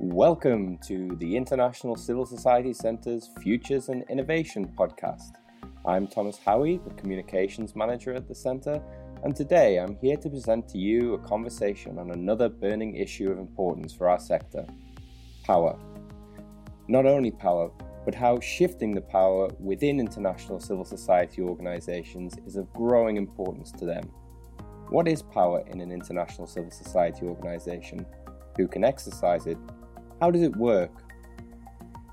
Welcome to the International Civil Society Centre's Futures and Innovation podcast. I'm Thomas Howie, the Communications Manager at the Centre, and today I'm here to present to you a conversation on another burning issue of importance for our sector power. Not only power, but how shifting the power within international civil society organisations is of growing importance to them. What is power in an international civil society organisation? Who can exercise it how does it work?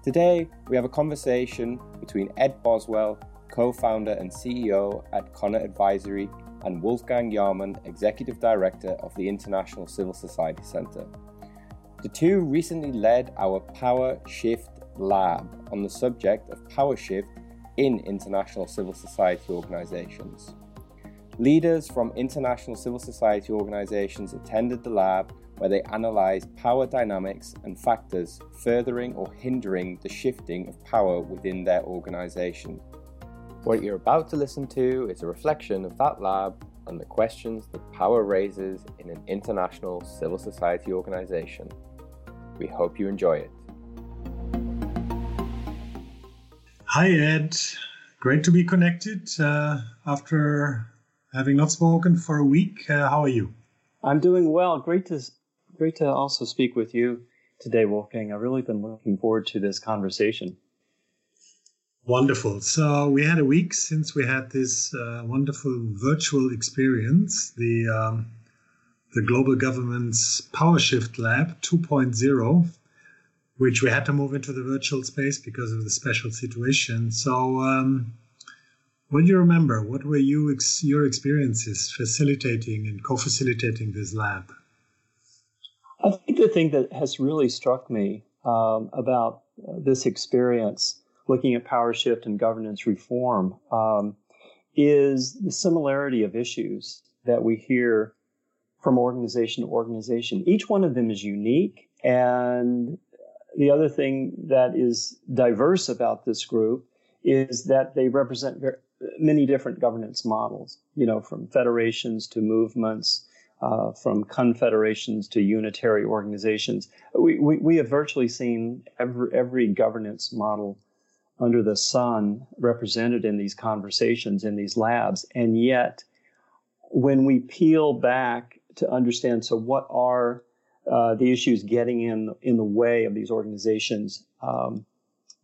Today, we have a conversation between Ed Boswell, co founder and CEO at Conner Advisory, and Wolfgang Jamann, Executive Director of the International Civil Society Centre. The two recently led our Power Shift Lab on the subject of power shift in international civil society organisations. Leaders from international civil society organisations attended the lab where they analyze power dynamics and factors furthering or hindering the shifting of power within their organization. What you're about to listen to is a reflection of that lab and the questions that power raises in an international civil society organization. We hope you enjoy it. Hi, Ed. Great to be connected uh, after having not spoken for a week. Uh, how are you? I'm doing well. Great to great to also speak with you today, Wolfgang. I've really been looking forward to this conversation. Wonderful. So we had a week since we had this uh, wonderful virtual experience, the um, the Global Government's Power Shift Lab 2.0, which we had to move into the virtual space because of the special situation. So, um, what do you remember? What were you ex- your experiences facilitating and co-facilitating this lab? Think thing that has really struck me um, about uh, this experience, looking at power shift and governance reform, um, is the similarity of issues that we hear from organization to organization. Each one of them is unique. And the other thing that is diverse about this group is that they represent very, many different governance models, you know, from federations to movements uh, from confederations to unitary organizations. We, we, we have virtually seen every, every governance model under the sun represented in these conversations, in these labs. And yet, when we peel back to understand, so what are uh, the issues getting in in the way of these organizations um,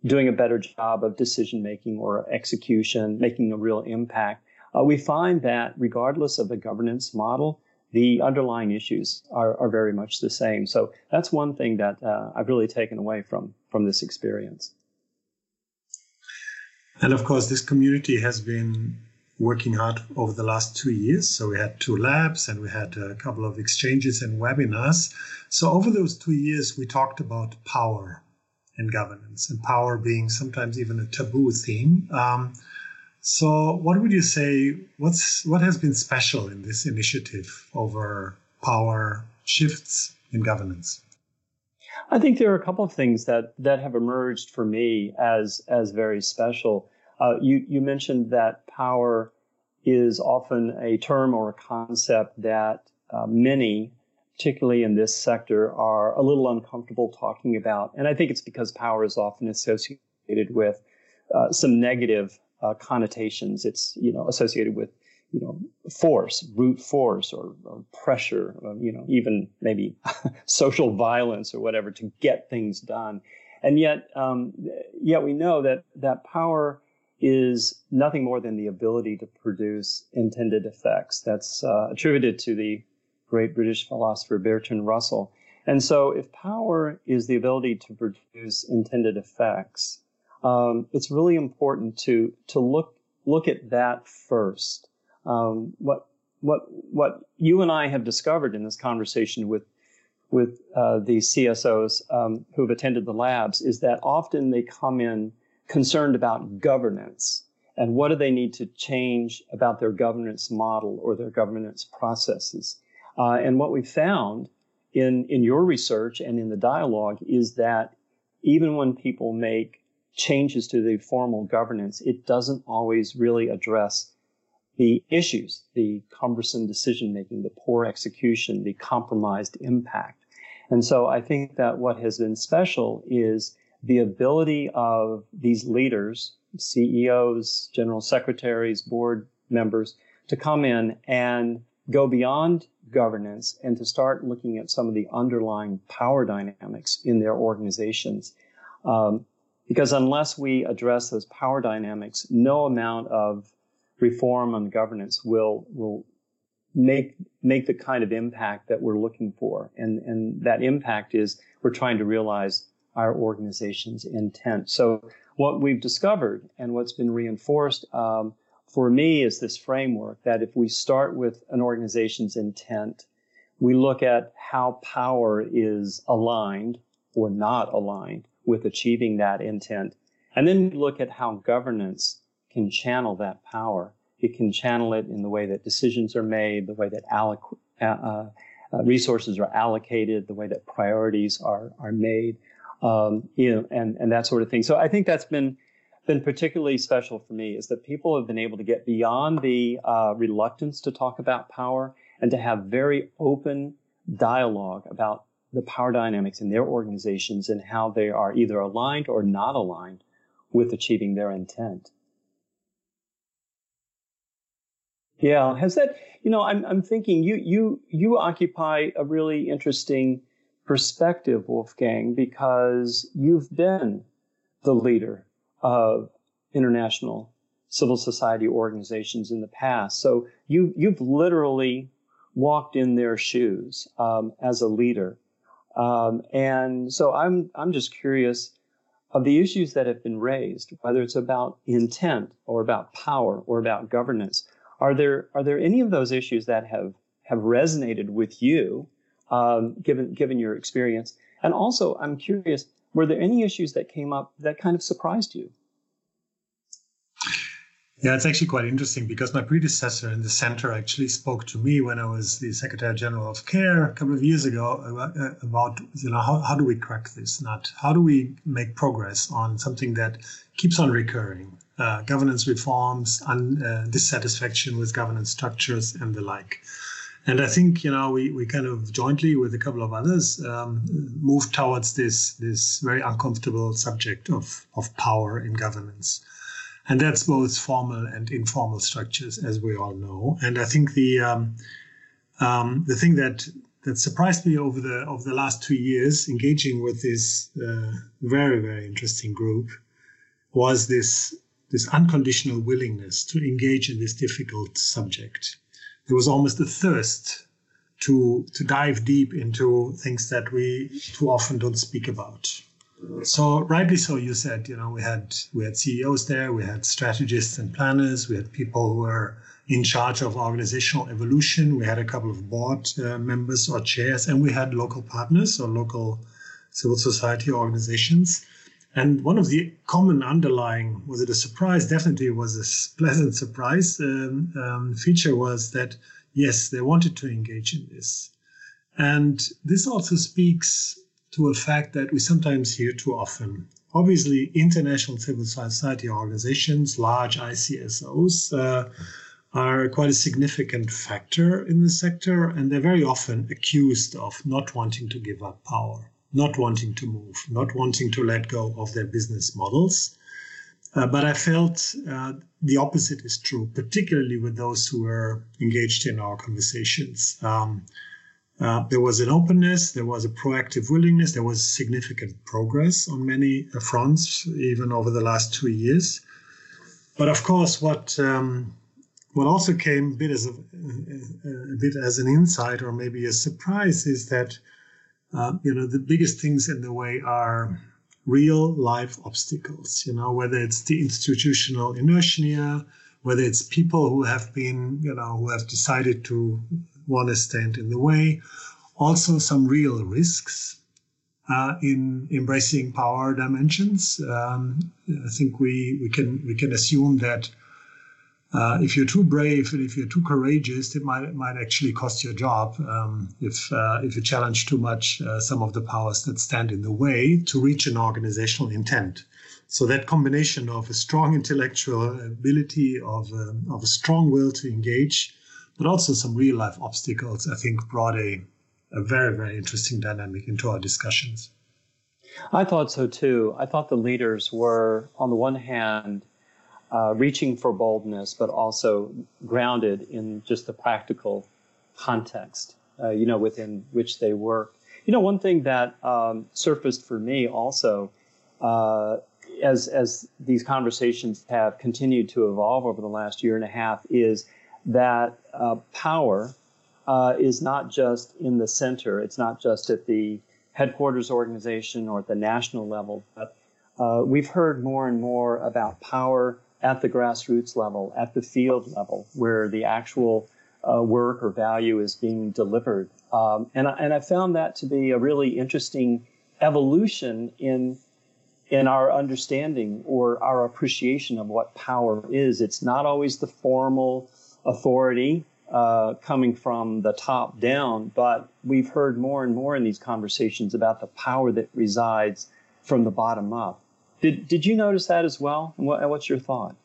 doing a better job of decision making or execution, making a real impact? Uh, we find that regardless of the governance model, the underlying issues are, are very much the same. So that's one thing that uh, I've really taken away from from this experience. And of course, this community has been working hard over the last two years. So we had two labs and we had a couple of exchanges and webinars. So over those two years, we talked about power and governance, and power being sometimes even a taboo theme. Um, so, what would you say? What's what has been special in this initiative over power shifts in governance? I think there are a couple of things that that have emerged for me as as very special. Uh, you you mentioned that power is often a term or a concept that uh, many, particularly in this sector, are a little uncomfortable talking about, and I think it's because power is often associated with uh, some negative uh, connotations. It's you know associated with you know force, brute force, or, or pressure, or, you know even maybe social violence or whatever to get things done. And yet, um, yet we know that that power is nothing more than the ability to produce intended effects. That's uh, attributed to the great British philosopher Bertrand Russell. And so, if power is the ability to produce intended effects, um, it's really important to to look look at that first. Um, what what what you and I have discovered in this conversation with with uh, these CSOs um, who've attended the labs is that often they come in concerned about governance and what do they need to change about their governance model or their governance processes. Uh, and what we found in in your research and in the dialogue is that even when people make changes to the formal governance, it doesn't always really address the issues, the cumbersome decision making, the poor execution, the compromised impact. And so I think that what has been special is the ability of these leaders, CEOs, general secretaries, board members, to come in and go beyond governance and to start looking at some of the underlying power dynamics in their organizations. Um, because unless we address those power dynamics, no amount of reform on governance will will make make the kind of impact that we're looking for. And and that impact is we're trying to realize our organization's intent. So what we've discovered and what's been reinforced um, for me is this framework that if we start with an organization's intent, we look at how power is aligned or not aligned with achieving that intent. And then we look at how governance can channel that power. It can channel it in the way that decisions are made, the way that alloc- uh, uh, uh, resources are allocated, the way that priorities are, are made, um, you know, and, and that sort of thing. So I think that's been been particularly special for me is that people have been able to get beyond the uh, reluctance to talk about power and to have very open dialogue about the power dynamics in their organizations and how they are either aligned or not aligned with achieving their intent. Yeah, has that, you know, I'm, I'm thinking you, you, you occupy a really interesting perspective, Wolfgang, because you've been the leader of international civil society organizations in the past. So you, you've literally walked in their shoes um, as a leader. Um, and so I'm, I'm just curious of the issues that have been raised, whether it's about intent or about power or about governance. Are there, are there any of those issues that have, have resonated with you, um, given, given your experience? And also, I'm curious, were there any issues that came up that kind of surprised you? Yeah, it's actually quite interesting because my predecessor in the center actually spoke to me when I was the Secretary General of CARE a couple of years ago about, uh, about you know how, how do we crack this nut? How do we make progress on something that keeps on recurring? Uh, governance reforms, un, uh, dissatisfaction with governance structures, and the like. And I think you know we, we kind of jointly with a couple of others um, moved towards this this very uncomfortable subject of of power in governance, and that's both formal and informal structures, as we all know. And I think the um, um, the thing that that surprised me over the over the last two years, engaging with this uh, very very interesting group, was this this unconditional willingness to engage in this difficult subject there was almost a thirst to to dive deep into things that we too often don't speak about. So rightly so, you said, you know, we had we had CEOs there, we had strategists and planners, we had people who were in charge of organizational evolution, we had a couple of board uh, members or chairs, and we had local partners or local civil society organizations. And one of the common underlying, was it a surprise? Definitely was a pleasant surprise. Um, um, feature was that, yes, they wanted to engage in this. And this also speaks to a fact that we sometimes hear too often. Obviously, international civil society organizations, large ICSOs, uh, are quite a significant factor in the sector, and they're very often accused of not wanting to give up power not wanting to move, not wanting to let go of their business models. Uh, but I felt uh, the opposite is true, particularly with those who were engaged in our conversations. Um, uh, there was an openness, there was a proactive willingness, there was significant progress on many fronts, even over the last two years. But of course, what um, what also came a bit as a, a, bit as an insight or maybe a surprise is that uh, you know, the biggest things in the way are real life obstacles, you know, whether it's the institutional inertia, whether it's people who have been, you know, who have decided to want to stand in the way, also some real risks uh, in embracing power dimensions. Um, I think we, we can we can assume that uh, if you're too brave and if you're too courageous, it might it might actually cost your job um, if uh, if you challenge too much uh, some of the powers that stand in the way to reach an organizational intent. So that combination of a strong intellectual ability, of a, of a strong will to engage, but also some real life obstacles, I think brought a a very, very interesting dynamic into our discussions. I thought so too. I thought the leaders were, on the one hand, uh, reaching for boldness, but also grounded in just the practical context, uh, you know, within which they work. You know, one thing that um, surfaced for me also, uh, as as these conversations have continued to evolve over the last year and a half, is that uh, power uh, is not just in the center. It's not just at the headquarters organization or at the national level, but uh, we've heard more and more about power at the grassroots level, at the field level, where the actual uh, work or value is being delivered. Um, and, I, and I found that to be a really interesting evolution in in our understanding or our appreciation of what power is. It's not always the formal authority uh, coming from the top down, but we've heard more and more in these conversations about the power that resides from the bottom up. Did Did you notice that as well? What, what's your thought?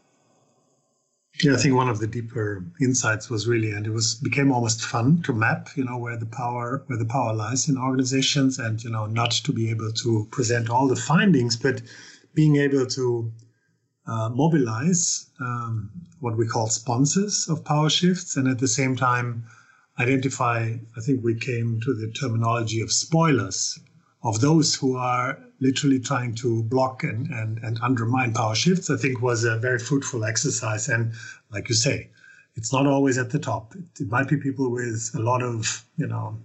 Yeah, I think one of the deeper insights was really, and it was became almost fun to map, you know, where the power where the power lies in organizations, and you know, not to be able to present all the findings, but being able to uh, mobilize um, what we call sponsors of power shifts, and at the same time identify. I think we came to the terminology of spoilers of those who are literally trying to block and, and, and undermine power shifts, I think was a very fruitful exercise. And like you say, it's not always at the top. It might be people with a lot of, you know,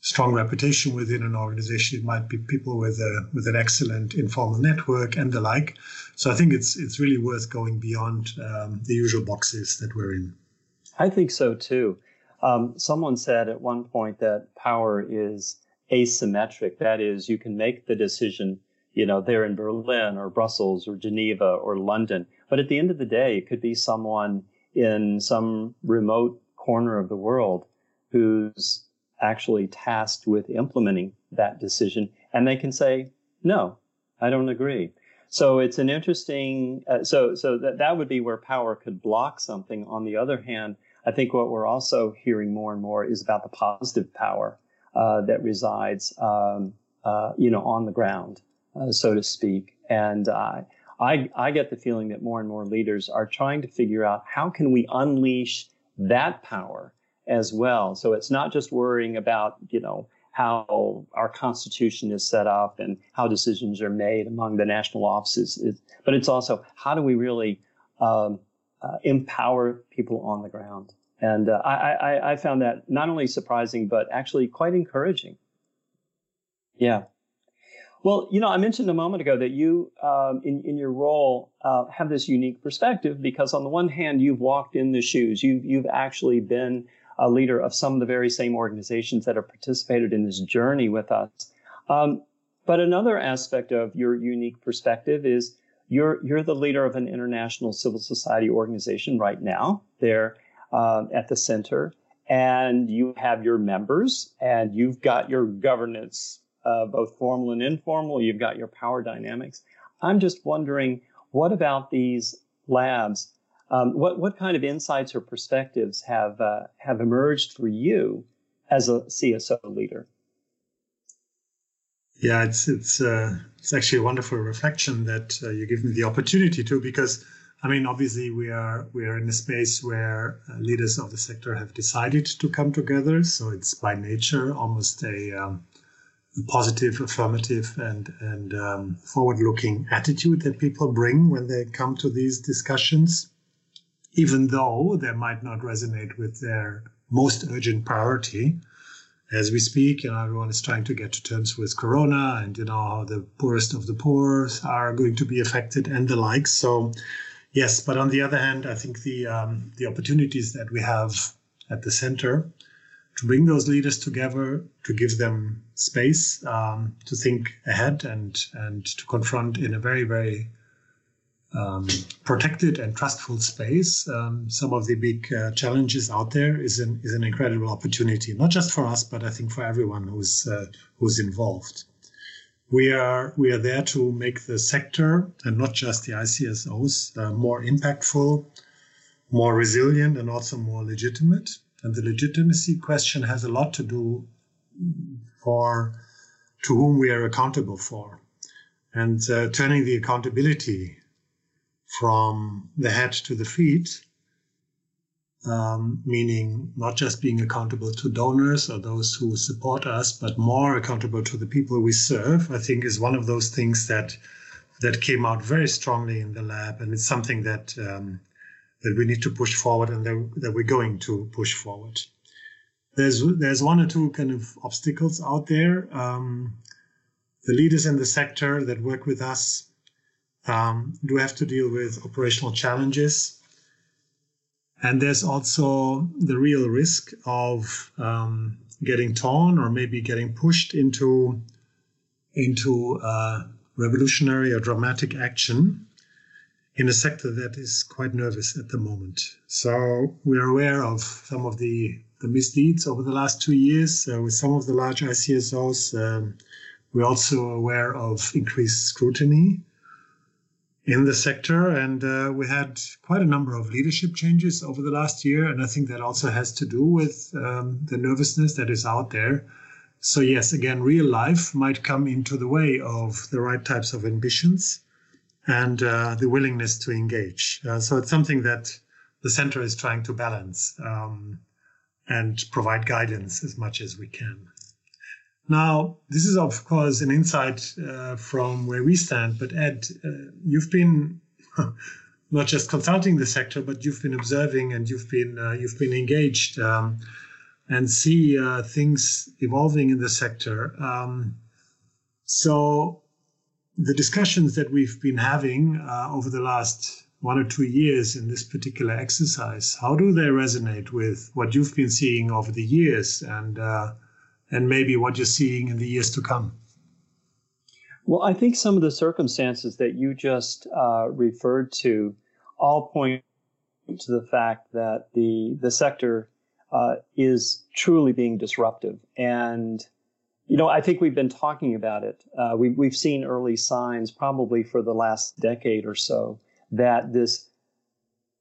strong reputation within an organization. It might be people with a with an excellent informal network and the like. So I think it's it's really worth going beyond um, the usual boxes that we're in. I think so too. Um, someone said at one point that power is asymmetric. That is, you can make the decision, you know, there in Berlin or Brussels or Geneva or London. But at the end of the day, it could be someone in some remote corner of the world who's actually tasked with implementing that decision. And they can say, no, I don't agree. So it's an interesting, uh, so, so that, that would be where power could block something. On the other hand, I think what we're also hearing more and more is about the positive power uh, that resides, um, uh, you know, on the ground, uh, so to speak. And I, I get the feeling that more and more leaders are trying to figure out how can we unleash that power as well. So it's not just worrying about, you know, how our constitution is set up and how decisions are made among the national offices, but it's also how do we really um, uh, empower people on the ground. And uh, I, I, I found that not only surprising, but actually quite encouraging. Yeah. Well, you know, I mentioned a moment ago that you, um, in, in your role, uh, have this unique perspective because, on the one hand, you've walked in the shoes. You've, you've actually been a leader of some of the very same organizations that have participated in this journey with us. Um, but another aspect of your unique perspective is you're, you're the leader of an international civil society organization right now. There um, at the center, and you have your members, and you've got your governance, uh, both formal and informal. You've got your power dynamics. I'm just wondering, what about these labs? Um, what what kind of insights or perspectives have uh, have emerged for you as a CSO leader? Yeah, it's it's uh, it's actually a wonderful reflection that uh, you give me the opportunity to because I mean, obviously, we are we are in a space where uh, leaders of the sector have decided to come together. So it's by nature almost a, um, positive, affirmative, and and um, forward-looking attitude that people bring when they come to these discussions, even though they might not resonate with their most urgent priority. As we speak, you know, everyone is trying to get to terms with Corona, and you know how the poorest of the poor are going to be affected, and the like. So Yes, but on the other hand, I think the um, the opportunities that we have at the center to bring those leaders together, to give them space um, to think ahead and and to confront in a very very um, protected and trustful space um, some of the big uh, challenges out there is an is an incredible opportunity, not just for us, but I think for everyone who's uh, who's involved. We are we are there to make the sector and not just the ICSOs uh, more impactful, more resilient, and also more legitimate. And the legitimacy question has a lot to do for to whom we are accountable for, and uh, turning the accountability from the head to the feet, um, meaning not just being accountable to donors or those who support us, but more accountable to the people we serve. I think is one of those things that that came out very strongly in the lab, and it's something that um, that we need to push forward and that, that we're going to push forward. There's there's one or two kind of obstacles out there. Um, the leaders in the sector that work with us um, do have to deal with operational challenges. And there's also the real risk of um, getting torn or maybe getting pushed into, into uh, revolutionary or dramatic action in a sector that is quite nervous at the moment. So we are aware of some of the, the misdeeds over the last two years uh, with some of the large ICSOs. Um, we're also aware of increased scrutiny in the sector, and uh, we had quite a number of leadership changes over the last year, and I think that also has to do with um, the nervousness that is out there. So yes, again, real life might come into the way of the right types of ambitions and uh, the willingness to engage. Uh, so it's something that the center is trying to balance um, and provide guidance as much as we can. Now, this is of course an insight uh, from where we stand, but Ed, uh, you've been not just consulting the sector, but you've been observing and you've been uh, you've been engaged um, and see uh, things evolving in the sector. Um, so the discussions that we've been having uh, over the last one or two years in this particular exercise, how do they resonate with what you've been seeing over the years and uh, and maybe what you're seeing in the years to come? Well, I think some of the circumstances that you just uh, referred to all point to the fact that the the sector uh, is truly being disruptive and you know, I think we've been talking about it. Uh, we, we've seen early signs, probably for the last decade or so, that this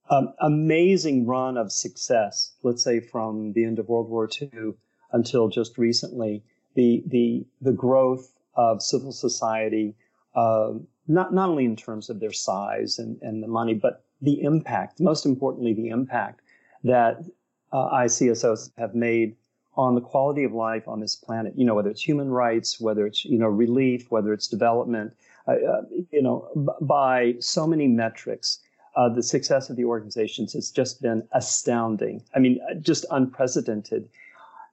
um, amazing run of success, let's say from the end of World War II until just recently, the the the growth of civil society, uh, not not only in terms of their size and, and the money, but the impact. Most importantly, the impact that uh, ICSOs have made on the quality of life on this planet. You know, whether it's human rights, whether it's you know relief, whether it's development. Uh, uh, you know, b- by so many metrics, uh, the success of the organizations has just been astounding. I mean, uh, just unprecedented.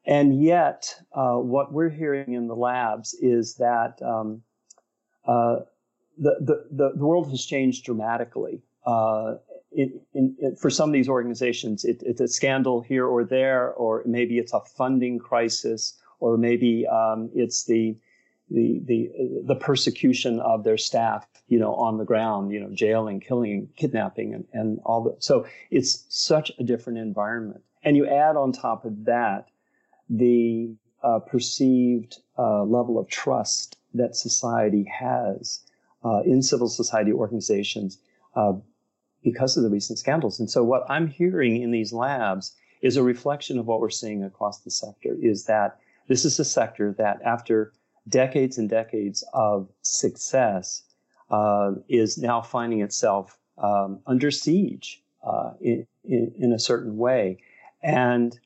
And yet, uh, what we're hearing in the labs is that um, uh, the, the, the world has changed dramatically. Uh, it, it, for some of these organizations, it, it's a scandal here or there, or maybe it's a funding crisis, or maybe um, it's the, the the the persecution of their staff, you know, on the ground, you know, jailing, killing, kidnapping, and, and all that. So it's such a different environment. And you add on top of that the uh, perceived uh, level of trust that society has uh, in civil society organizations uh, because of the recent scandals. And so what I'm hearing in these labs is a reflection of what we're seeing across the sector is that this is a sector that after decades and decades of success uh, is now finding itself um, under siege uh, in, in, in a certain way. And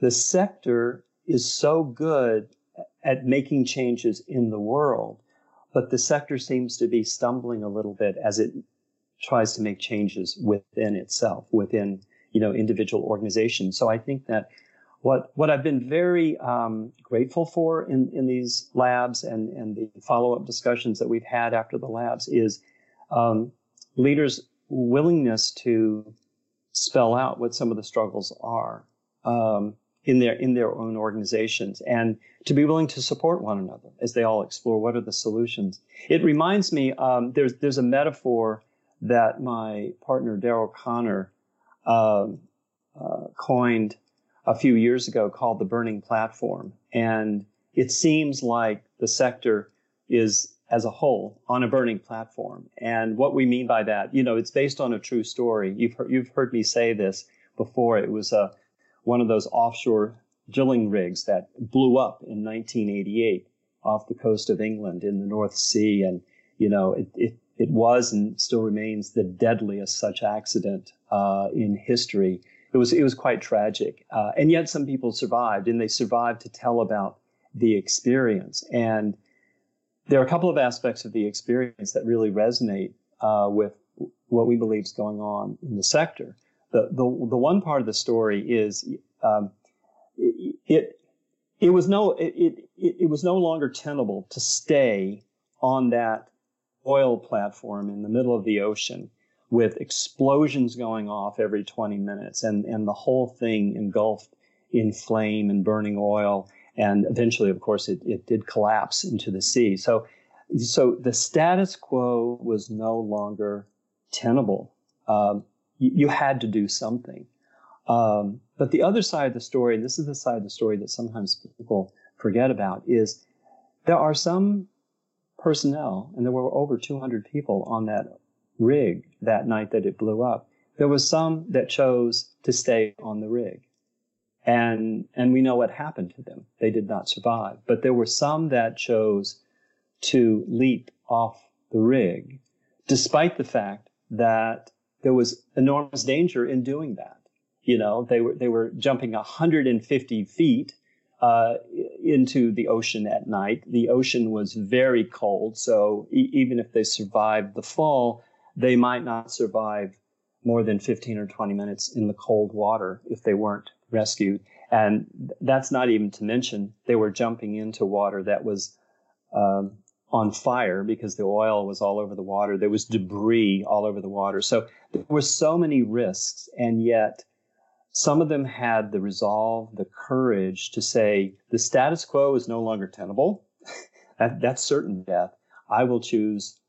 the sector is so good at making changes in the world, but the sector seems to be stumbling a little bit as it tries to make changes within itself, within you know individual organizations. So I think that what what I've been very um, grateful for in in these labs and and the follow up discussions that we've had after the labs is um, leaders' willingness to spell out what some of the struggles are um, in their in their own organizations and to be willing to support one another as they all explore what are the solutions. It reminds me um, there's there's a metaphor that my partner Daryl Conner uh, uh, coined a few years ago called the burning platform. And it seems like the sector is as a whole on a burning platform. And what we mean by that, you know, it's based on a true story. You've heard, you've heard me say this before. It was a, one of those offshore drilling rigs that blew up in 1988 off the coast of England in the North Sea. And, you know, it, it, it was and still remains the deadliest such accident uh, in history. It was, it was quite tragic. Uh, and yet some people survived, and they survived to tell about the experience. And there are a couple of aspects of the experience that really resonate uh, with what we believe is going on in the sector. The, the, the one part of the story is um, it, it, was no it, it, it was no longer tenable to stay on that oil platform in the middle of the ocean with explosions going off every 20 minutes and, and the whole thing engulfed in flame and burning oil and eventually, of course, it, it did collapse into the sea. So, so the status quo was no longer tenable. Um, you, had to do something. Um, but the other side of the story, and this is the side of the story that sometimes people forget about, is there are some personnel, and there were over 200 people on that rig that night that it blew up. There was some that chose to stay on the rig and and we know what happened to them. They did not survive. But there were some that chose to leap off the rig, despite the fact that there was enormous danger in doing that. You know, they were they were jumping 150 feet uh, into the ocean at night. The ocean was very cold, so e- even if they survived the fall, they might not survive more than 15 or 20 minutes in the cold water if they weren't rescued. And that's not even to mention they were jumping into water that was um, on fire because the oil was all over the water. There was debris all over the water. So there were so many risks, and yet some of them had the resolve, the courage to say the status quo is no longer tenable. that, that's certain death. I will choose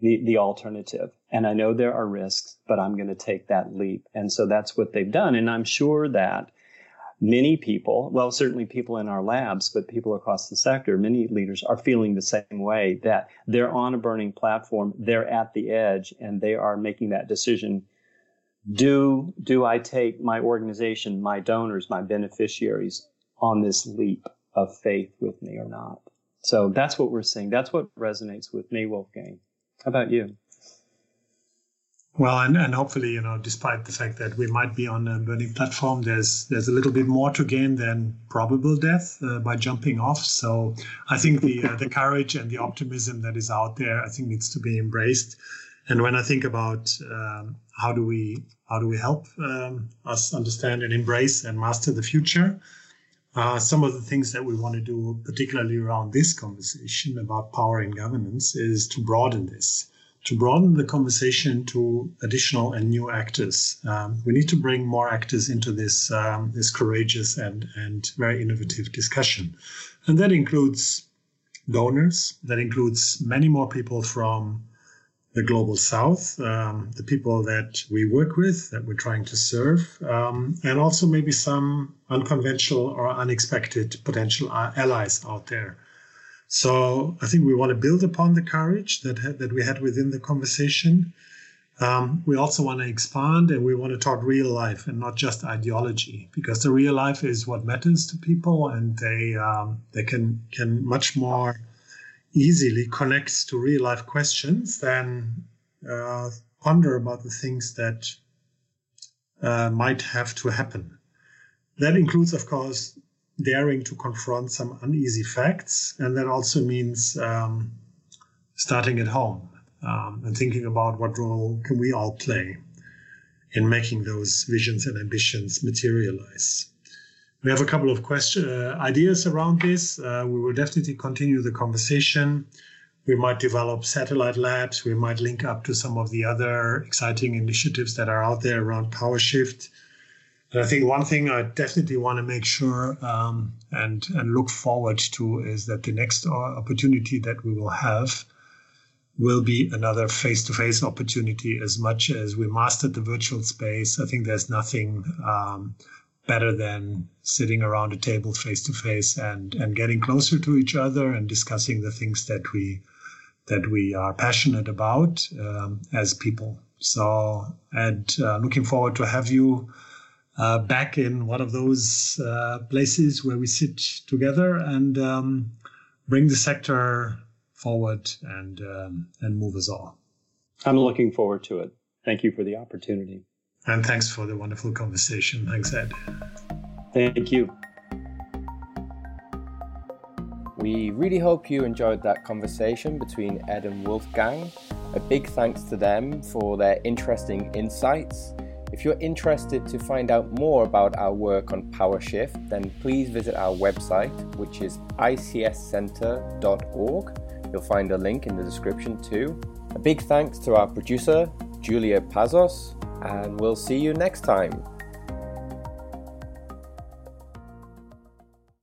the, the alternative. And I know there are risks, but I'm going to take that leap. And so that's what they've done. And I'm sure that many people, well, certainly people in our labs, but people across the sector, many leaders are feeling the same way that they're on a burning platform, they're at the edge, and they are making that decision. Do, do I take my organization, my donors, my beneficiaries on this leap of faith with me or not? So that's what we're seeing. That's what resonates with me, Wolfgang. How about you? Well, and, and hopefully, you know, despite the fact that we might be on a burning platform, there's there's a little bit more to gain than probable death uh, by jumping off. So I think the uh, the courage and the optimism that is out there, I think, needs to be embraced. And when I think about um, how do we how do we help um, us understand and embrace and master the future, uh, some of the things that we want to do, particularly around this conversation about power and governance, is to broaden this to broaden the conversation to additional and new actors. Um, we need to bring more actors into this um, this courageous and and very innovative discussion, and that includes donors. That includes many more people from the global south, um, the people that we work with, that we're trying to serve, um, and also maybe some unconventional or unexpected potential uh, allies out there so I think we want to build upon the courage that that we had within the conversation. Um, we also want to expand and we want to talk real life and not just ideology because the real life is what matters to people and they um, they can can much more easily connect to real life questions than uh, ponder about the things that uh, might have to happen. That includes, of course, daring to confront some uneasy facts. And that also means um, starting at home um, and thinking about what role can we all play in making those visions and ambitions materialize. We have a couple of question, uh, ideas around this. Uh, we will definitely continue the conversation. We might develop satellite labs. We might link up to some of the other exciting initiatives that are out there around power shift. And I think one thing I definitely want to make sure um, and and look forward to is that the next opportunity that we will have will be another face-to-face opportunity. As much as we mastered the virtual space, I think there's nothing um, better than sitting around a table face-to-face and and getting closer to each other and discussing the things that we that we are passionate about um, as people. So, and uh, looking forward to have you uh, back in one of those uh, places where we sit together and um, bring the sector forward and um, and move us all. I'm looking forward to it. Thank you for the opportunity. And thanks for the wonderful conversation. Thanks, Ed. Thank you. We really hope you enjoyed that conversation between Ed and Wolfgang. A big thanks to them for their interesting insights. If you're interested to find out more about our work on PowerShift, then please visit our website, which is icscenter.org. You'll find a link in the description too. A big thanks to our producer, Julia Pazos, and we'll see you next time.